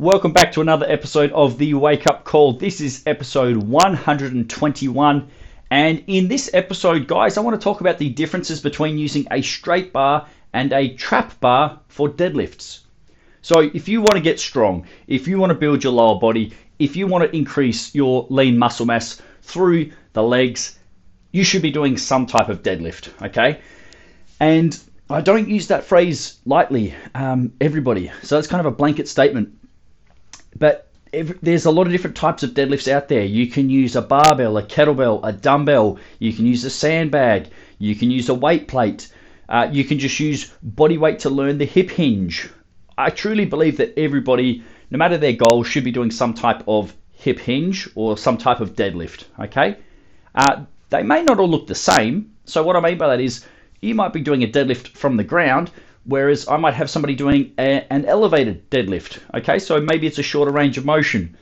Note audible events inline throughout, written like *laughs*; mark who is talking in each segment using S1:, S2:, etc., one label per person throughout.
S1: Welcome back to another episode of the Wake Up Call. This is episode 121. And in this episode, guys, I want to talk about the differences between using a straight bar and a trap bar for deadlifts. So, if you want to get strong, if you want to build your lower body, if you want to increase your lean muscle mass through the legs, you should be doing some type of deadlift, okay? And I don't use that phrase lightly, um, everybody. So, it's kind of a blanket statement but there's a lot of different types of deadlifts out there. You can use a barbell, a kettlebell, a dumbbell. You can use a sandbag. You can use a weight plate. Uh, you can just use body weight to learn the hip hinge. I truly believe that everybody, no matter their goal, should be doing some type of hip hinge or some type of deadlift. Okay, uh, they may not all look the same. So what I mean by that is, you might be doing a deadlift from the ground, whereas I might have somebody doing a, an elevated deadlift. Okay, so maybe it's a shorter range of motion.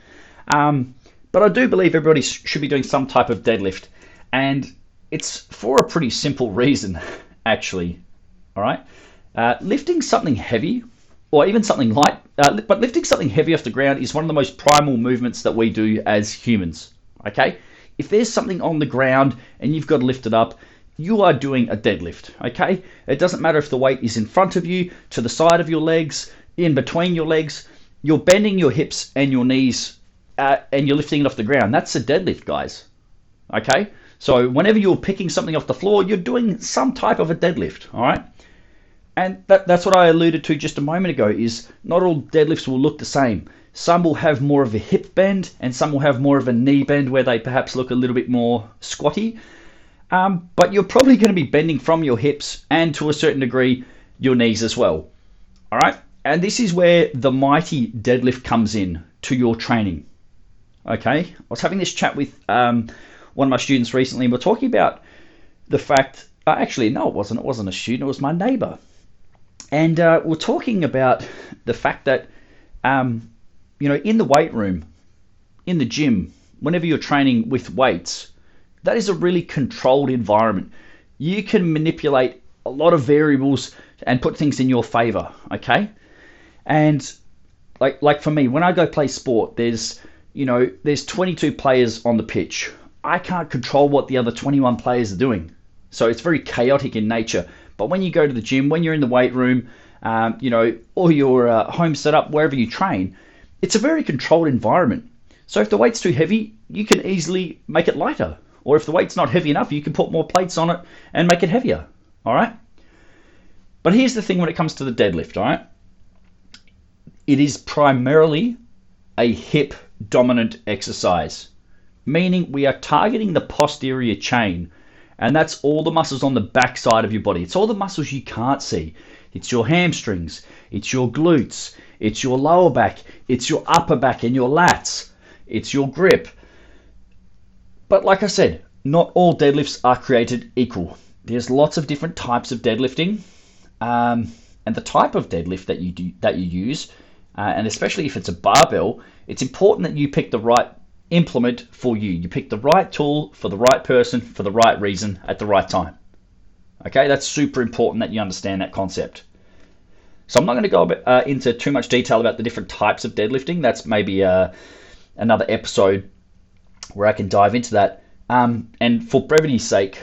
S1: Um, but I do believe everybody should be doing some type of deadlift, and it's for a pretty simple reason, *laughs* actually. All right, uh, lifting something heavy, or even something light, uh, but lifting something heavy off the ground is one of the most primal movements that we do as humans. Okay, if there's something on the ground and you've got to lift it up, you are doing a deadlift, okay? It doesn't matter if the weight is in front of you, to the side of your legs, in between your legs. You're bending your hips and your knees uh, and you're lifting it off the ground. That's a deadlift, guys, okay? So whenever you're picking something off the floor, you're doing some type of a deadlift, all right? And that, that's what I alluded to just a moment ago is not all deadlifts will look the same. Some will have more of a hip bend and some will have more of a knee bend where they perhaps look a little bit more squatty. Um, but you're probably going to be bending from your hips and to a certain degree your knees as well. All right. And this is where the mighty deadlift comes in to your training. Okay. I was having this chat with um, one of my students recently, and we're talking about the fact. Uh, actually, no, it wasn't. It wasn't a student. It was my neighbour. And uh, we're talking about the fact that, um, you know, in the weight room, in the gym, whenever you're training with weights, that is a really controlled environment. You can manipulate a lot of variables and put things in your favor, okay? And like like for me, when I go play sport, there's you know, there's 22 players on the pitch. I can't control what the other 21 players are doing. So it's very chaotic in nature. But when you go to the gym, when you're in the weight room, um, you know, or your uh, home setup, wherever you train, it's a very controlled environment. So if the weight's too heavy, you can easily make it lighter. Or if the weight's not heavy enough, you can put more plates on it and make it heavier. All right? But here's the thing when it comes to the deadlift, all right? It is primarily a hip dominant exercise, meaning we are targeting the posterior chain, and that's all the muscles on the back side of your body. It's all the muscles you can't see. It's your hamstrings, it's your glutes, it's your lower back, it's your upper back and your lats, it's your grip, but like I said, not all deadlifts are created equal. There's lots of different types of deadlifting, um, and the type of deadlift that you do that you use, uh, and especially if it's a barbell, it's important that you pick the right implement for you. You pick the right tool for the right person for the right reason at the right time. Okay, that's super important that you understand that concept. So I'm not going to go uh, into too much detail about the different types of deadlifting. That's maybe uh, another episode where I can dive into that. Um, and for brevity's sake,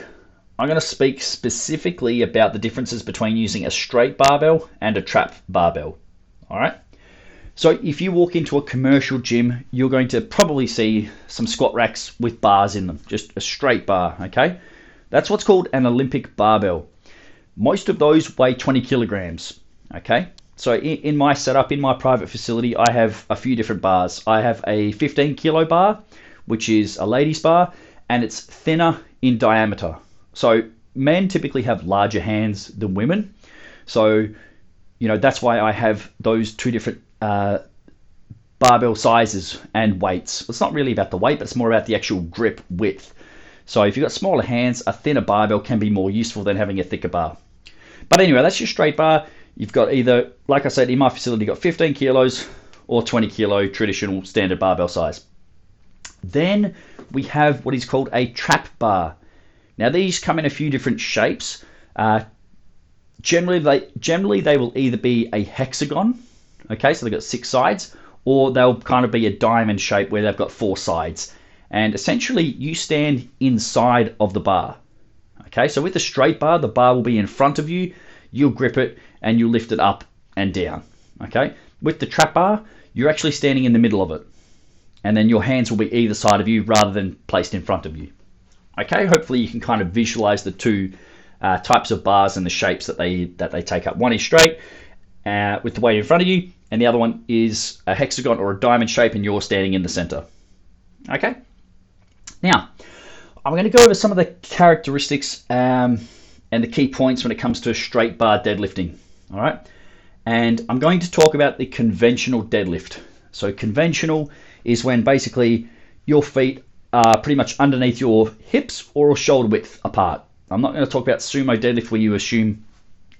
S1: I'm going to speak specifically about the differences between using a straight barbell and a trap barbell. All right. So if you walk into a commercial gym, you're going to probably see some squat racks with bars in them, just a straight bar. Okay. That's what's called an Olympic barbell. Most of those weigh 20 kilograms. Okay. So in, in my setup, in my private facility, I have a few different bars. I have a 15 kilo bar which is a ladies bar, and it's thinner in diameter. So men typically have larger hands than women. So, you know, that's why I have those two different uh, barbell sizes and weights. It's not really about the weight, but it's more about the actual grip width. So if you've got smaller hands, a thinner barbell can be more useful than having a thicker bar. But anyway, that's your straight bar. You've got either, like I said, in my facility, you've got 15 kilos or 20 kilo traditional standard barbell size. Then we have what is called a trap bar. Now these come in a few different shapes. Uh, generally, they generally they will either be a hexagon, okay, so they've got six sides, or they'll kind of be a diamond shape where they've got four sides. And essentially, you stand inside of the bar. Okay, so with a straight bar, the bar will be in front of you. You'll grip it and you'll lift it up and down. Okay, with the trap bar, you're actually standing in the middle of it, and then your hands will be either side of you rather than placed in front of you. Okay, hopefully you can kind of visualize the two uh, types of bars and the shapes that they that they take up. One is straight uh, with the weight in front of you, and the other one is a hexagon or a diamond shape, and you're standing in the center. Okay. Now, I'm going to go over some of the characteristics um, and the key points when it comes to straight bar deadlifting. All right. And I'm going to talk about the conventional deadlift. So, conventional is when basically your feet are pretty much underneath your hips or shoulder width apart. I'm not going to talk about sumo deadlift where you assume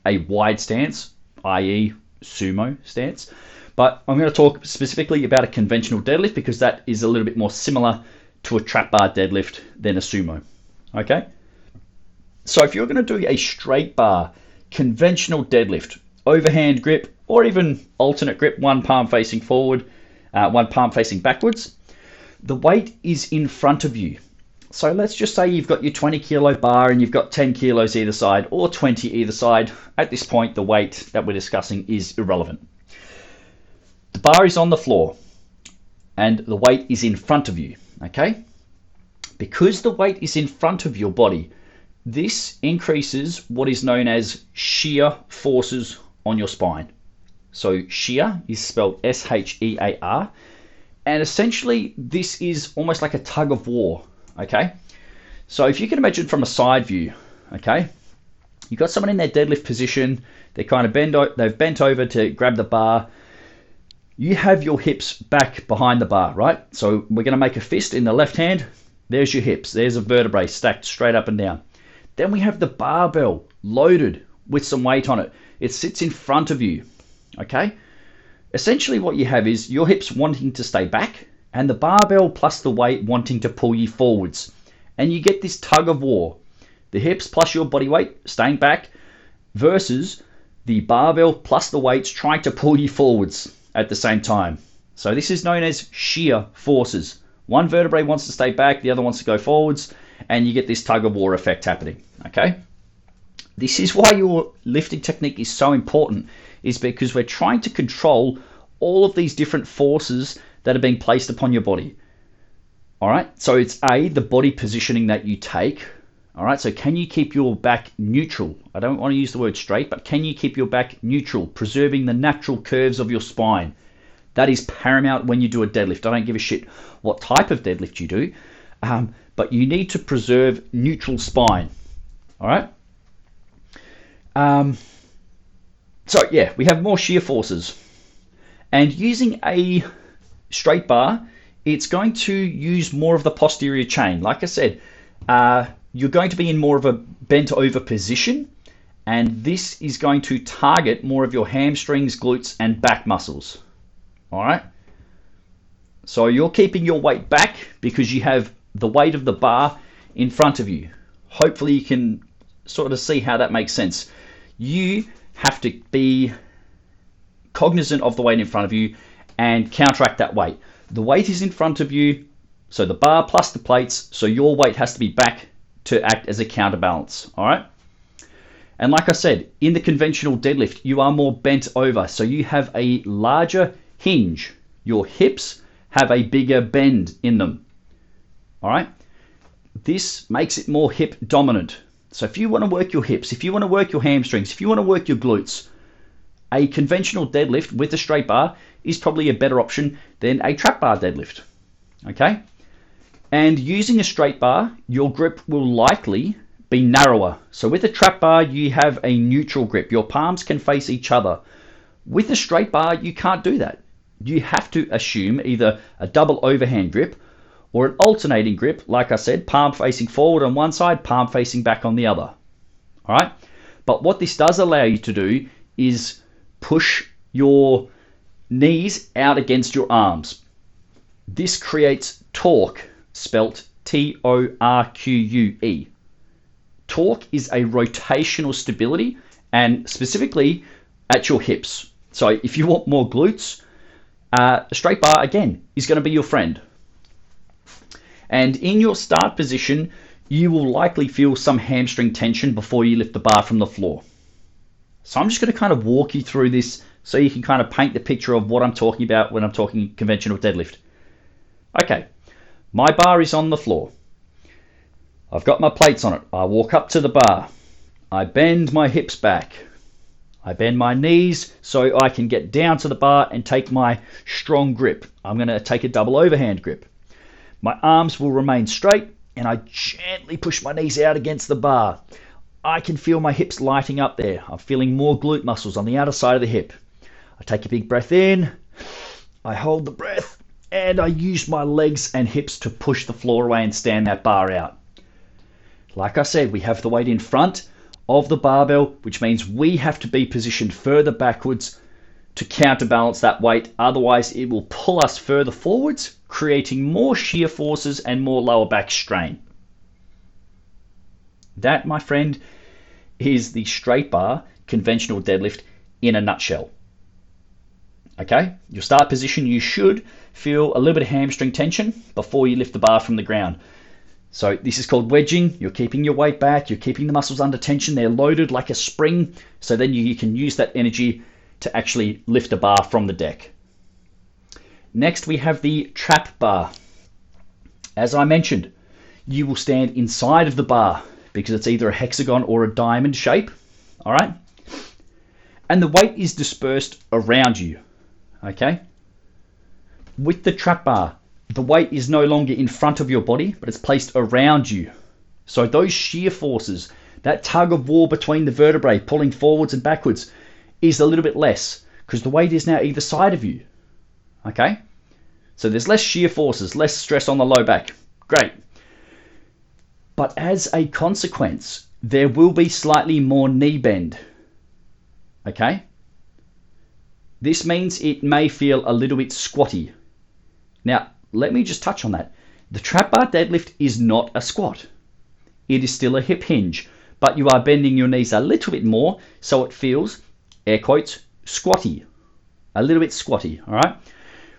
S1: a wide stance, i.e., sumo stance. But I'm going to talk specifically about a conventional deadlift because that is a little bit more similar to a trap bar deadlift than a sumo. Okay? So if you're going to do a straight bar conventional deadlift, overhand grip, or even alternate grip, one palm facing forward, uh, one palm facing backwards, the weight is in front of you. So let's just say you've got your 20 kilo bar and you've got 10 kilos either side or 20 either side. At this point, the weight that we're discussing is irrelevant. The bar is on the floor and the weight is in front of you, okay? Because the weight is in front of your body, this increases what is known as shear forces on your spine. So shear is spelled S H E A R, and essentially this is almost like a tug of war okay? So if you can imagine from a side view, okay, you've got someone in their deadlift position, they kind of bend, they've bent over to grab the bar. You have your hips back behind the bar, right? So we're going to make a fist in the left hand. There's your hips. There's a vertebrae stacked straight up and down. Then we have the barbell loaded with some weight on it. It sits in front of you, okay? Essentially, what you have is your hips wanting to stay back and the barbell plus the weight wanting to pull you forwards. And you get this tug of war. The hips plus your body weight staying back versus the barbell plus the weights trying to pull you forwards at the same time. So this is known as shear forces. One vertebrae wants to stay back, the other wants to go forwards, and you get this tug of war effect happening. Okay? This is why your lifting technique is so important, is because we're trying to control all of these different forces that are being placed upon your body. All right, so it's A, the body positioning that you take. All right, so can you keep your back neutral? I don't want to use the word straight, but can you keep your back neutral, preserving the natural curves of your spine? That is paramount when you do a deadlift. I don't give a shit what type of deadlift you do, um, but you need to preserve neutral spine. All right. Um, so yeah, we have more shear forces, and using a straight bar, it's going to use more of the posterior chain. Like I said, uh, you're going to be in more of a bent over position, and this is going to target more of your hamstrings, glutes, and back muscles. All right. So you're keeping your weight back because you have the weight of the bar in front of you. Hopefully, you can sort of see how that makes sense. You have to be cognizant of the weight in front of you and counteract that weight. The weight is in front of you, so the bar plus the plates, so your weight has to be back to act as a counterbalance. All right. And like I said, in the conventional deadlift, you are more bent over, so you have a larger hinge. Your hips have a bigger bend in them. All right. This makes it more hip dominant. So if you want to work your hips, if you want to work your hamstrings, if you want to work your glutes, a conventional deadlift with a straight bar is probably a better option than a trap bar deadlift. Okay? And using a straight bar, your grip will likely be narrower. So with a trap bar, you have a neutral grip. Your palms can face each other. With a straight bar, you can't do that. You have to assume either a double overhand grip or an alternating grip, like I said, palm facing forward on one side, palm facing back on the other. All right? But what this does allow you to do is push your knees out against your arms. This creates torque, spelt T O R Q U E. Torque is a rotational stability and specifically at your hips. So if you want more glutes, uh, a straight bar again is going to be your friend. And in your start position, you will likely feel some hamstring tension before you lift the bar from the floor. So I'm just going to kind of walk you through this so you can kind of paint the picture of what I'm talking about when I'm talking conventional deadlift. Okay, my bar is on the floor. I've got my plates on it. I walk up to the bar. I bend my hips back. I bend my knees so I can get down to the bar and take my strong grip. I'm going to take a double overhand grip. My arms will remain straight and I gently push my knees out against the bar. I can feel my hips lighting up there. I'm feeling more glute muscles on the outer side of the hip. I take a big breath in, I hold the breath, and I use my legs and hips to push the floor away and stand that bar out. Like I said, we have the weight in front of the barbell, which means we have to be positioned further backwards to counterbalance that weight. Otherwise, it will pull us further forwards, creating more shear forces and more lower back strain. That, my friend, is the straight bar conventional deadlift in a nutshell. Okay, your start position, you should feel a little bit of hamstring tension before you lift the bar from the ground. So this is called wedging. You're keeping your weight back, you're keeping the muscles under tension, they're loaded like a spring, so then you, you can use that energy to actually lift a bar from the deck. Next, we have the trap bar. As I mentioned, you will stand inside of the bar because it's either a hexagon or a diamond shape. All right. And the weight is dispersed around you. Okay? With the trap bar, the weight is no longer in front of your body, but it's placed around you. So those shear forces, that tug of war between the vertebrae pulling forwards and backwards, is a little bit less because the weight is now either side of you. Okay? So there's less shear forces, less stress on the low back. Great. But as a consequence, there will be slightly more knee bend. Okay? This means it may feel a little bit squatty. Now, let me just touch on that. The trap bar deadlift is not a squat. It is still a hip hinge, but you are bending your knees a little bit more so it feels, air quotes, squatty. A little bit squatty, all right?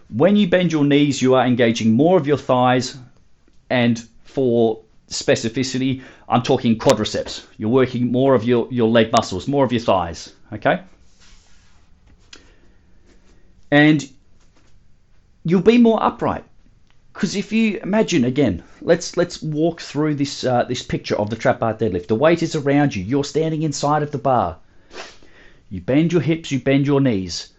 S1: When you bend your knees, you are engaging more of your thighs, and for specificity, I'm talking quadriceps. You're working more of your, your leg muscles, more of your thighs, okay? and you'll be more upright. Because if you imagine again, let's let's walk through this uh, this picture of the trap bar deadlift. The weight is around you. You're standing inside of the bar. You bend your hips, you bend your knees.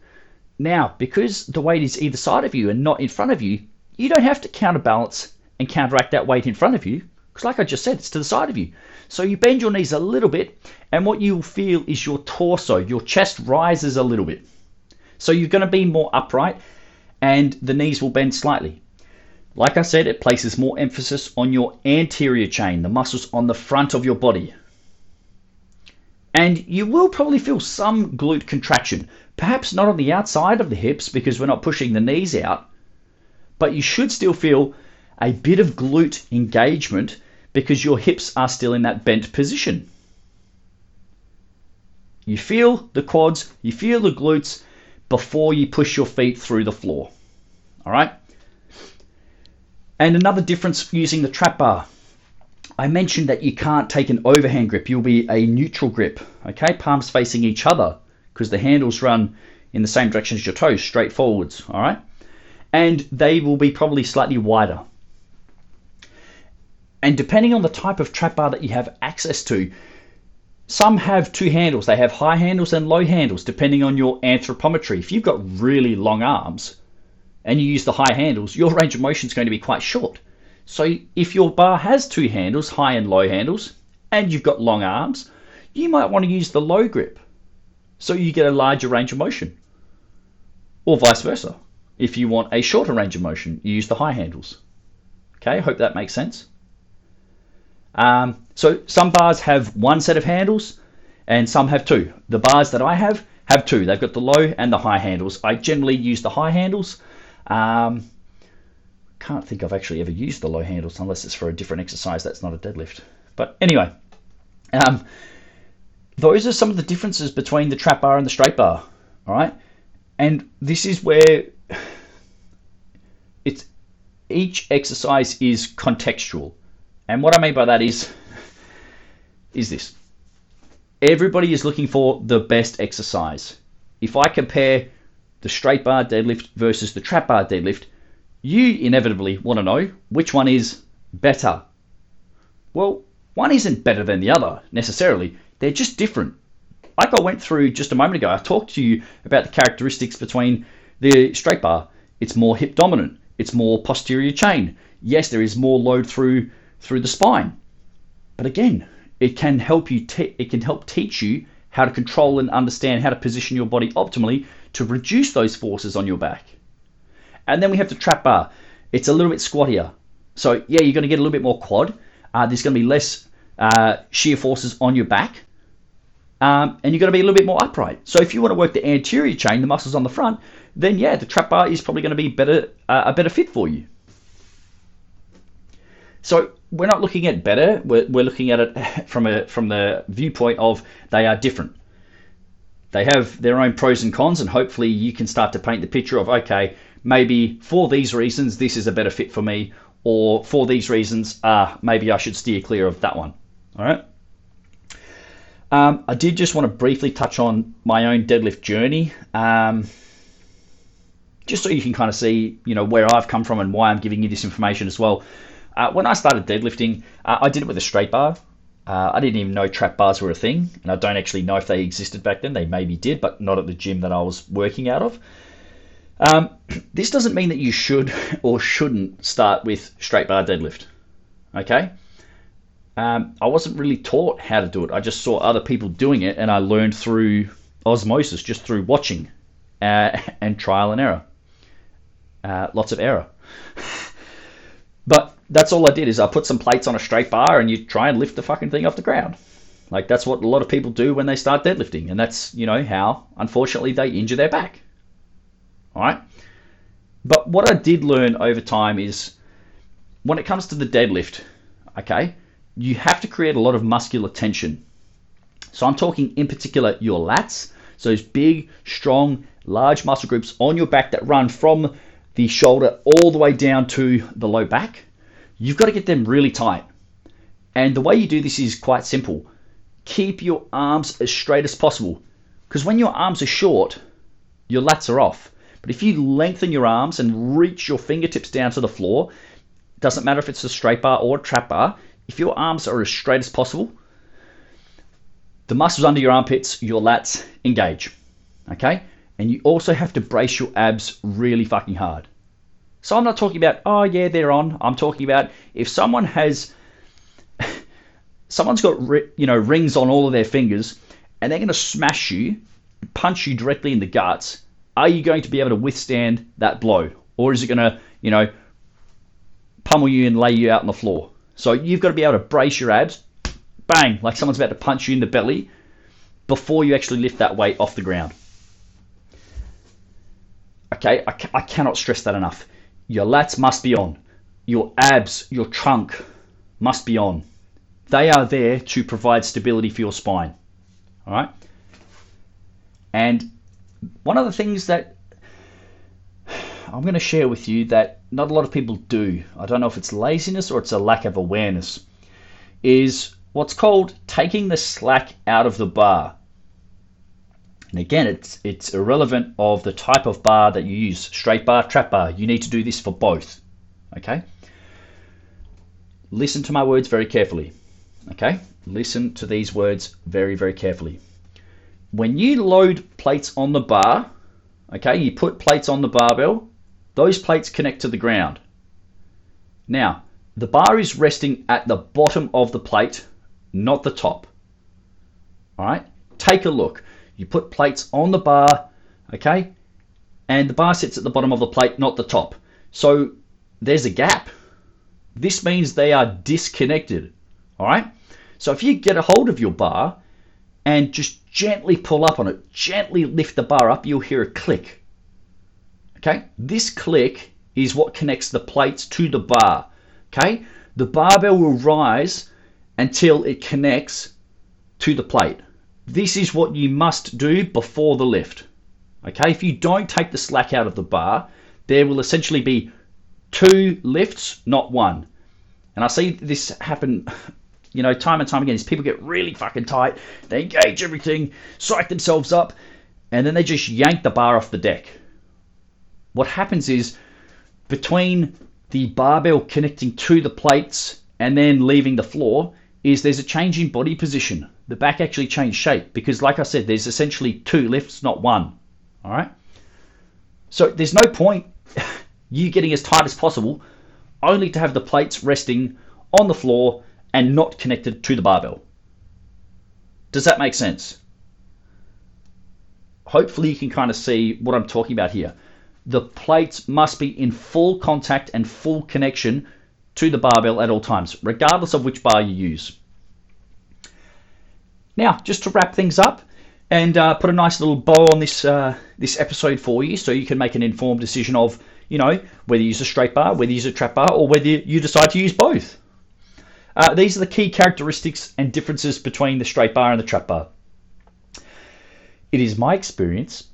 S1: Now, because the weight is either side of you and not in front of you, you don't have to counterbalance and counteract that weight in front of you. Because, like I just said, it's to the side of you. So you bend your knees a little bit, and what you'll feel is your torso, your chest rises a little bit. So you're going to be more upright and the knees will bend slightly. Like I said, it places more emphasis on your anterior chain, the muscles on the front of your body. And you will probably feel some glute contraction, perhaps not on the outside of the hips because we're not pushing the knees out, but you should still feel a bit of glute engagement because your hips are still in that bent position. You feel the quads, you feel the glutes, before you push your feet through the floor. All right? And another difference using the trap bar. I mentioned that you can't take an overhand grip. You'll be a neutral grip, okay? Palms facing each other because the handles run in the same direction as your toes, straight forwards, all right? And they will be probably slightly wider. And depending on the type of trap bar that you have access to, some have two handles. They have high handles and low handles depending on your anthropometry. If you've got really long arms and you use the high handles, your range of motion is going to be quite short. So if your bar has two handles, high and low handles, and you've got long arms, you might want to use the low grip so you get a larger range of motion. Or vice versa. If you want a shorter range of motion, you use the high handles. Okay, hope that makes sense. Um, so some bars have one set of handles and some have two. The bars that I have have two. They've got the low and the high handles. I generally use the high handles. Um, can't think I've actually ever used the low handles unless it's for a different exercise that's not a deadlift. But anyway, um, those are some of the differences between the trap bar and the straight bar. All right, and this is where it's each exercise is contextual. And what I mean by that is is this. Everybody is looking for the best exercise. If I compare the straight bar deadlift versus the trap bar deadlift, you inevitably want to know which one is better. Well, one isn't better than the other necessarily, they're just different. Like I went through just a moment ago, I talked to you about the characteristics between the straight bar. It's more hip dominant, it's more posterior chain. Yes, there is more load through through the spine. But again, it can help you te- it can help teach you how to control and understand how to position your body optimally to reduce those forces on your back. And then we have the trap bar. It's a little bit squattier. So yeah, you're going to get a little bit more quad. Uh, there's going to be less uh, shear forces on your back. Um, and you're going to be a little bit more upright. So if you want to work the anterior chain, the muscles on the front, then yeah, the trap bar is probably going to be better uh, a better fit for you. So we're not looking at better. We're, we're looking at it *laughs* from a from the viewpoint of they are different. They have their own pros and cons, and hopefully you can start to paint the picture of okay, maybe for these reasons this is a better fit for me, or for these reasons, uh, maybe I should steer clear of that one. All right. Um, I did just want to briefly touch on my own deadlift journey, um, just so you can kind of see, you know, where I've come from and why I'm giving you this information as well. Uh, when I started deadlifting, uh, I did it with a straight bar. Uh, I didn't even know trap bars were a thing, and I don't actually know if they existed back then. They maybe did, but not at the gym that I was working out of. Um, *clears throat* this doesn't mean that you should *laughs* or shouldn't start with straight bar deadlift. Okay? Um, I wasn't really taught how to do it. I just saw other people doing it, and I learned through osmosis, just through watching uh, *laughs* and trial and error. Uh, lots of error. *laughs* but that's all I did is I put some plates on a straight bar and you try and lift the fucking thing off the ground. Like that's what a lot of people do when they start deadlifting, and that's you know how unfortunately they injure their back. All right. But what I did learn over time is when it comes to the deadlift, okay, you have to create a lot of muscular tension. So I'm talking in particular your lats, so those big, strong, large muscle groups on your back that run from the shoulder all the way down to the low back You've got to get them really tight. And the way you do this is quite simple. Keep your arms as straight as possible. Because when your arms are short, your lats are off. But if you lengthen your arms and reach your fingertips down to the floor, doesn't matter if it's a straight bar or a trap bar, if your arms are as straight as possible, the muscles under your armpits, your lats engage. Okay? And you also have to brace your abs really fucking hard. So I'm not talking about, oh yeah, they're on. I'm talking about if someone has, *laughs* someone's got, you know, rings on all of their fingers and they're going to smash you, punch you directly in the guts, are you going to be able to withstand that blow? Or is it going to, you know, pummel you and lay you out on the floor? So you've got to be able to brace your abs, bang, like someone's about to punch you in the belly before you actually lift that weight off the ground. Okay, I, I cannot stress that enough your lats must be on. Your abs, your trunk must be on. They are there to provide stability for your spine. All right? And one of the things that I'm going to share with you that not a lot of people do, I don't know if it's laziness or it's a lack of awareness, is what's called taking the slack out of the bar. And again, it's it's irrelevant of the type of bar that you use, straight bar, trap bar. You need to do this for both. Okay? Listen to my words very carefully. Okay? Listen to these words very, very carefully. When you load plates on the bar, okay, you put plates on the barbell, those plates connect to the ground. Now, the bar is resting at the bottom of the plate, not the top. All right? Take a look. You put plates on the bar, okay? And the bar sits at the bottom of the plate, not the top. So there's a gap. This means they are disconnected. All right. So if you get a hold of your bar and just gently pull up on it, gently lift the bar up, you'll hear a click. Okay. This click is what connects the plates to the bar. Okay. The barbell will rise until it connects to the plate. This is what you must do before the lift. Okay, if you don't take the slack out of the bar, there will essentially be two lifts, not one. And I see this happen, you know, time and time again. Is people get really fucking tight, they engage everything, psych themselves up, and then they just yank the bar off the deck. What happens is between the barbell connecting to the plates and then leaving the floor is there's a change in body position. The back actually changed shape because, like I said, there's essentially two lifts, not one. All right. So there's no point *laughs* you getting as tight as possible, only to have the plates resting on the floor and not connected to the barbell. Does that make sense? Hopefully, you can kind of see what I'm talking about here. The plates must be in full contact and full connection to the barbell at all times, regardless of which bar you use. Now, just to wrap things up, and uh, put a nice little bow on this uh, this episode for you, so you can make an informed decision of you know whether you use a straight bar, whether you use a trap bar, or whether you decide to use both. Uh, these are the key characteristics and differences between the straight bar and the trap bar. It is my experience,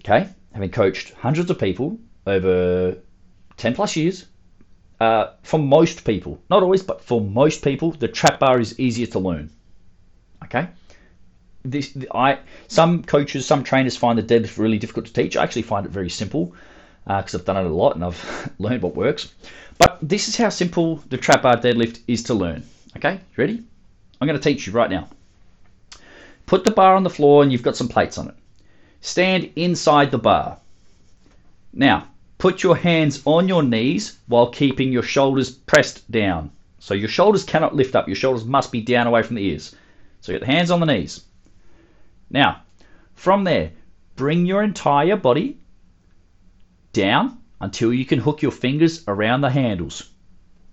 S1: okay, having coached hundreds of people over 10 plus years, uh, for most people, not always, but for most people, the trap bar is easier to learn. Okay, this I some coaches, some trainers find the deadlift really difficult to teach. I actually find it very simple because uh, I've done it a lot and I've *laughs* learned what works. But this is how simple the trap bar deadlift is to learn. Okay, ready? I'm going to teach you right now. Put the bar on the floor and you've got some plates on it. Stand inside the bar. Now, put your hands on your knees while keeping your shoulders pressed down. So your shoulders cannot lift up. Your shoulders must be down away from the ears. So get the hands on the knees. Now, from there, bring your entire body down until you can hook your fingers around the handles.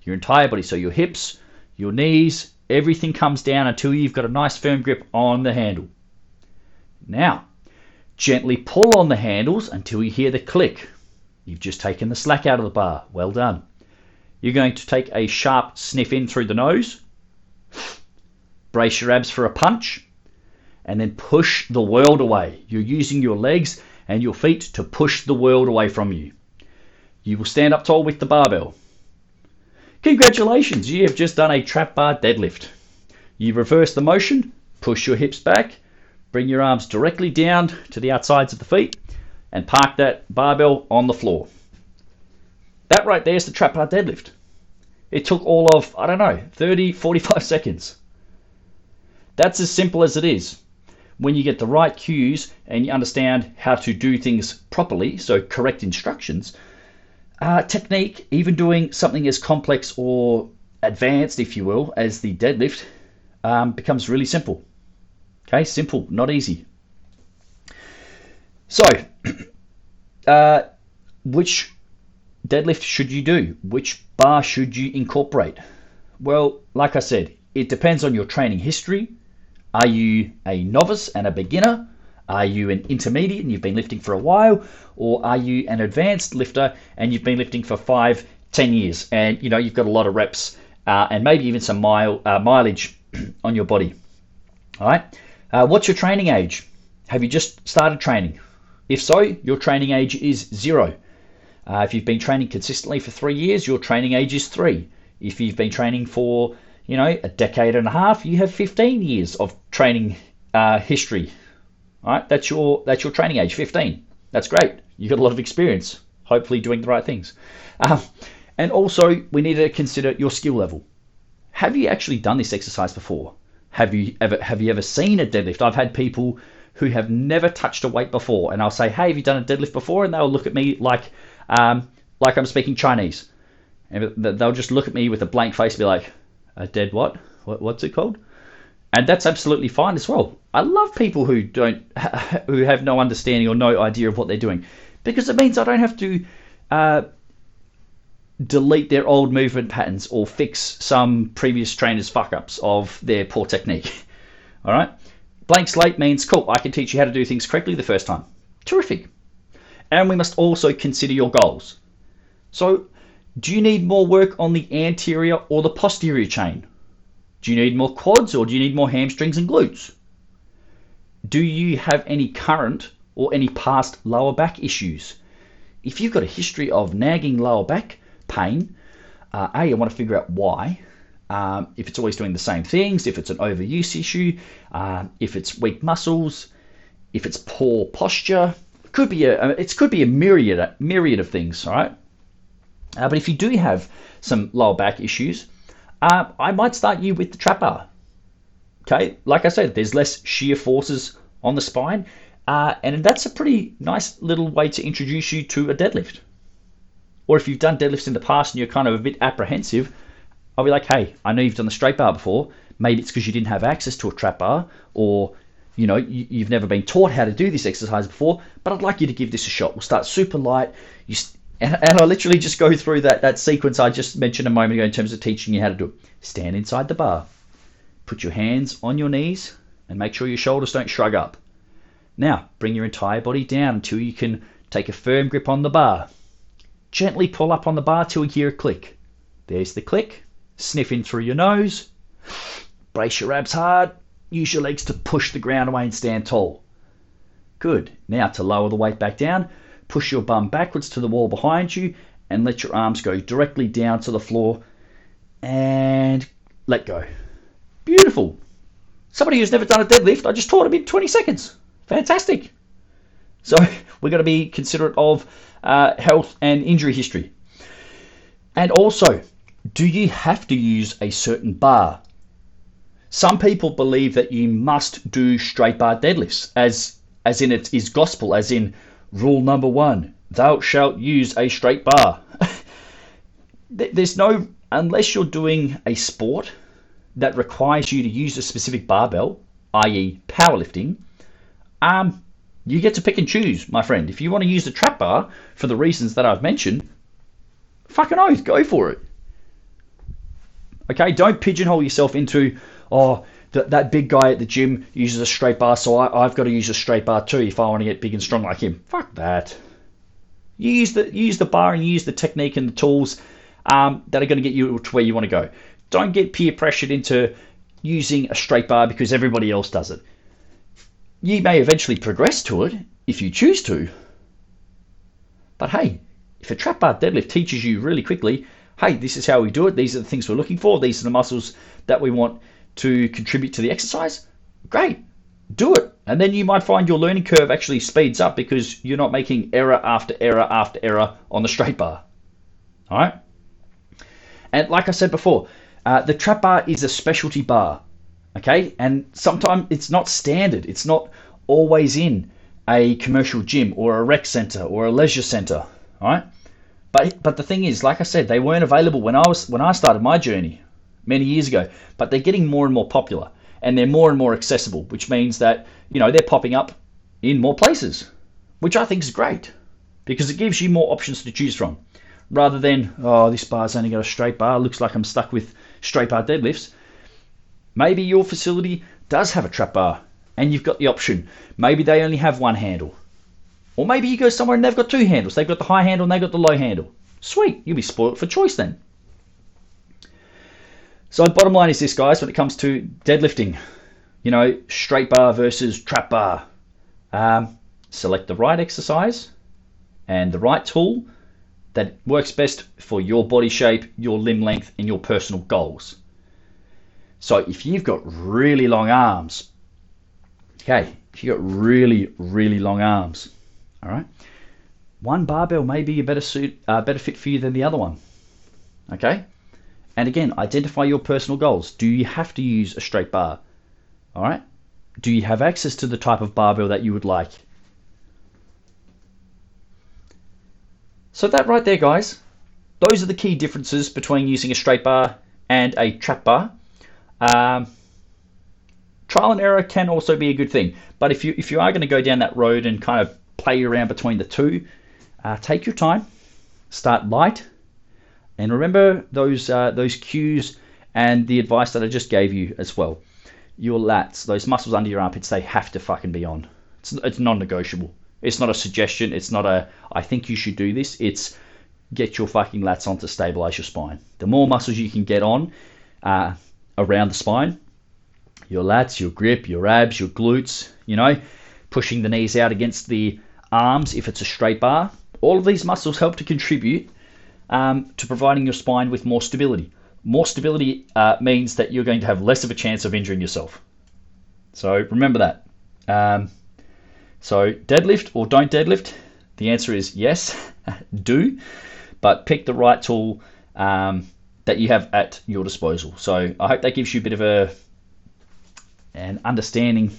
S1: Your entire body, so your hips, your knees, everything comes down until you've got a nice firm grip on the handle. Now, gently pull on the handles until you hear the click. You've just taken the slack out of the bar. Well done. You're going to take a sharp sniff in through the nose, brace your abs for a punch, and then push the world away. You're using your legs and your feet to push the world away from you. You will stand up tall with the barbell. Congratulations, you have just done a trap bar deadlift. You reverse the motion, push your hips back, bring your arms directly down to the outsides of the feet, and park that barbell on the floor. That right there is the trap bar deadlift. It took all of, I don't know, 30, 45 *laughs* seconds. That's as simple as it is when you get the right cues and you understand how to do things properly, so correct instructions, uh, technique, even doing something as complex or advanced, if you will, as the deadlift, um, becomes really simple. Okay, simple, not easy. So, *clears throat* uh, which deadlift should you do? Which bar should you incorporate? Well, like I said, it depends on your training history, are you a novice and a beginner? Are you an intermediate and you've been lifting for a while? Or are you an advanced lifter and you've been lifting for five, ten years and you know you've got a lot of reps uh, and maybe even some mile, uh, mileage *clears throat* on your body? All right. Uh, what's your training age? Have you just started training? If so, your training age is zero. Uh, if you've been training consistently for three years, your training age is three. If you've been training for you know, a decade and a half, you have 15 years of training uh, history. Right, that's your that's your training age, 15. That's great. You've got a lot of experience, hopefully doing the right things. Um, and also, we need to consider your skill level. Have you actually done this exercise before? Have you ever have you ever seen a deadlift? I've had people who have never touched a weight before, and I'll say, "Hey, have you done a deadlift before?" And they'll look at me like um, like I'm speaking Chinese, and they'll just look at me with a blank face and be like, a dead what? what? What's it called? And that's absolutely fine as well. I love people who don't, *laughs* who have no understanding or no idea of what they're doing, because it means I don't have to uh, delete their old movement patterns or fix some previous trainers' fuck ups of their poor technique. *laughs* All right? Blank slate means cool, I can teach you how to do things correctly the first time. Terrific. And we must also consider your goals. So, do you need more work on the anterior or the posterior chain? Do you need more quads or do you need more hamstrings and glutes? Do you have any current or any past lower back issues? If you've got a history of nagging lower back pain, uh, A, I want to figure out why. Um, if it's always doing the same things, if it's an overuse issue, uh, if it's weak muscles, if it's poor posture, could be a it could be a myriad myriad of things. All right, uh, but if you do have some lower back issues, uh, I might start you with the trap bar. Okay, like I said, there's less shear forces on the spine, uh, and that's a pretty nice little way to introduce you to a deadlift. Or if you've done deadlifts in the past and you're kind of a bit apprehensive, I'll be like, hey, I know you've done the straight bar before. Maybe it's because you didn't have access to a trap bar, or you know you, have never been taught how to do this exercise before. But I'd like you to give this a shot. We'll start super light. You and, and I literally just go through that that sequence I just mentioned a moment ago in terms of teaching you how to do it. Stand inside the bar, put your hands on your knees, and make sure your shoulders don't shrug up. Now bring your entire body down until you can take a firm grip on the bar. Gently pull up on the bar till you hear a click. There's the click. Sniff in through your nose. Brace your abs hard. Use your legs to push the ground away and stand tall. Good. Now to lower the weight back down, push your bum backwards to the wall behind you and let your arms go directly down to the floor and let go. Beautiful. Somebody who's never done a deadlift, I just taught him in 20 seconds. Fantastic. So *laughs* we're going to be considerate of uh, health and injury history. And also, do you have to use a certain bar? Some people believe that you must do straight bar deadlifts, as as in it is gospel, as in rule number one: thou shalt use a straight bar. *laughs* There's no unless you're doing a sport that requires you to use a specific barbell, i.e., powerlifting. Um, you get to pick and choose, my friend. If you want to use the trap bar for the reasons that I've mentioned, fucking oath, go for it. Okay, don't pigeonhole yourself into, oh, that, that big guy at the gym uses a straight bar, so I, I've got to use a straight bar too if I want to get big and strong like him. Fuck that. You use the use the bar and use the technique and the tools um, that are going to get you to where you want to go. Don't get peer pressured into using a straight bar because everybody else does it. You may eventually progress to it if you choose to. But hey, if a trap bar deadlift teaches you really quickly, hey, this is how we do it, these are the things we're looking for, these are the muscles that we want to contribute to the exercise, great, do it. And then you might find your learning curve actually speeds up because you're not making error after error after error on the straight bar. All right? And like I said before, uh, the trap bar is a specialty bar. Okay, and sometimes it's not standard. It's not always in a commercial gym or a rec center or a leisure center. All right, but but the thing is, like I said, they weren't available when I was when I started my journey many years ago. But they're getting more and more popular, and they're more and more accessible, which means that you know they're popping up in more places, which I think is great because it gives you more options to choose from, rather than oh this bar's only got a straight bar. Looks like I'm stuck with straight bar deadlifts. Maybe your facility does have a trap bar and you've got the option. Maybe they only have one handle. Or maybe you go somewhere and they've got two handles. They've got the high handle and they've got the low handle. Sweet, you'll be spoiled for choice then. So, bottom line is this, guys, when it comes to deadlifting, you know, straight bar versus trap bar. Um, select the right exercise and the right tool that works best for your body shape, your limb length, and your personal goals. So if you've got really long arms, okay, if you've got really, really long arms, all right, one barbell may be a better suit, uh, better fit for you than the other one. Okay, and again, identify your personal goals. Do you have to use a straight bar? All right. Do you have access to the type of barbell that you would like? So that right there, guys, those are the key differences between using a straight bar and a trap bar. Um, trial and error can also be a good thing, but if you if you are going to go down that road and kind of play around between the two, uh, take your time, start light, And remember those uh, those cues and the advice that I just gave you as well. Your lats, those muscles under your armpits, they have to fucking be on. It's, it's non-negotiable. It's not a suggestion. It's not a I think you should do this. It's get your fucking lats on to stabilize your spine. The more muscles you can get on uh, around the spine, your lats, your grip, your abs, your glutes, you know, pushing the knees out against the arms if it's a straight bar. All of these muscles help to contribute um, to providing your spine with more stability. More stability uh, means that you're going to have less of a chance of injuring yourself. So remember that. Um, so deadlift or don't deadlift? The answer is yes, *laughs* do, but pick the right tool um, that you have at your disposal. So I hope that gives you a bit of a an understanding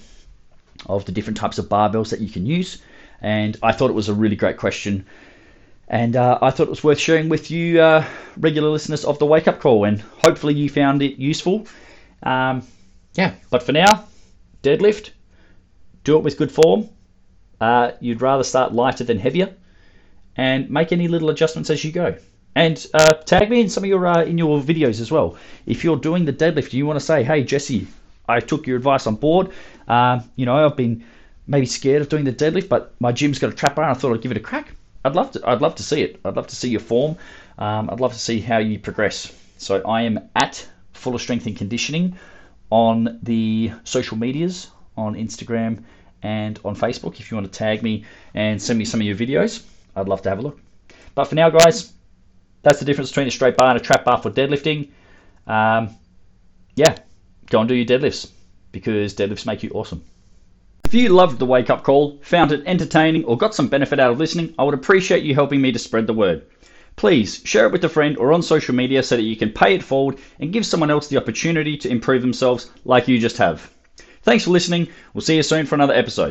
S1: of the different types of barbells that you can use. And I thought it was a really great question. And uh, I thought it was worth sharing with you, uh, regular listeners of the Wake Up Call, and hopefully you found it useful. Um, yeah, but for now, deadlift, do it with good form. Uh, you'd rather start lighter than heavier, and make any little adjustments as you go. And uh, tag me in some of your uh, in your videos as well. If you're doing the deadlift, you want to say, "Hey Jesse, I took your advice on board. Uh, you know, I've been maybe scared of doing the deadlift, but my gym's got a trap bar, and I thought I'd give it a crack." I'd love to. I'd love to see it. I'd love to see your form. Um, I'd love to see how you progress. So I am at Fuller Strength and Conditioning on the social medias, on Instagram and on Facebook. If you want to tag me and send me some of your videos, I'd love to have a look. But for now, guys, that's the difference between a straight bar and a trap bar for deadlifting. Um, yeah, go and do your deadlifts because deadlifts make you awesome. If you loved the wake up call, found it entertaining, or got some benefit out of listening, I would appreciate you helping me to spread the word. Please share it with a friend or on social media so that you can pay it forward and give someone else the opportunity to improve themselves like you just have. Thanks for listening. We'll see you soon for another episode.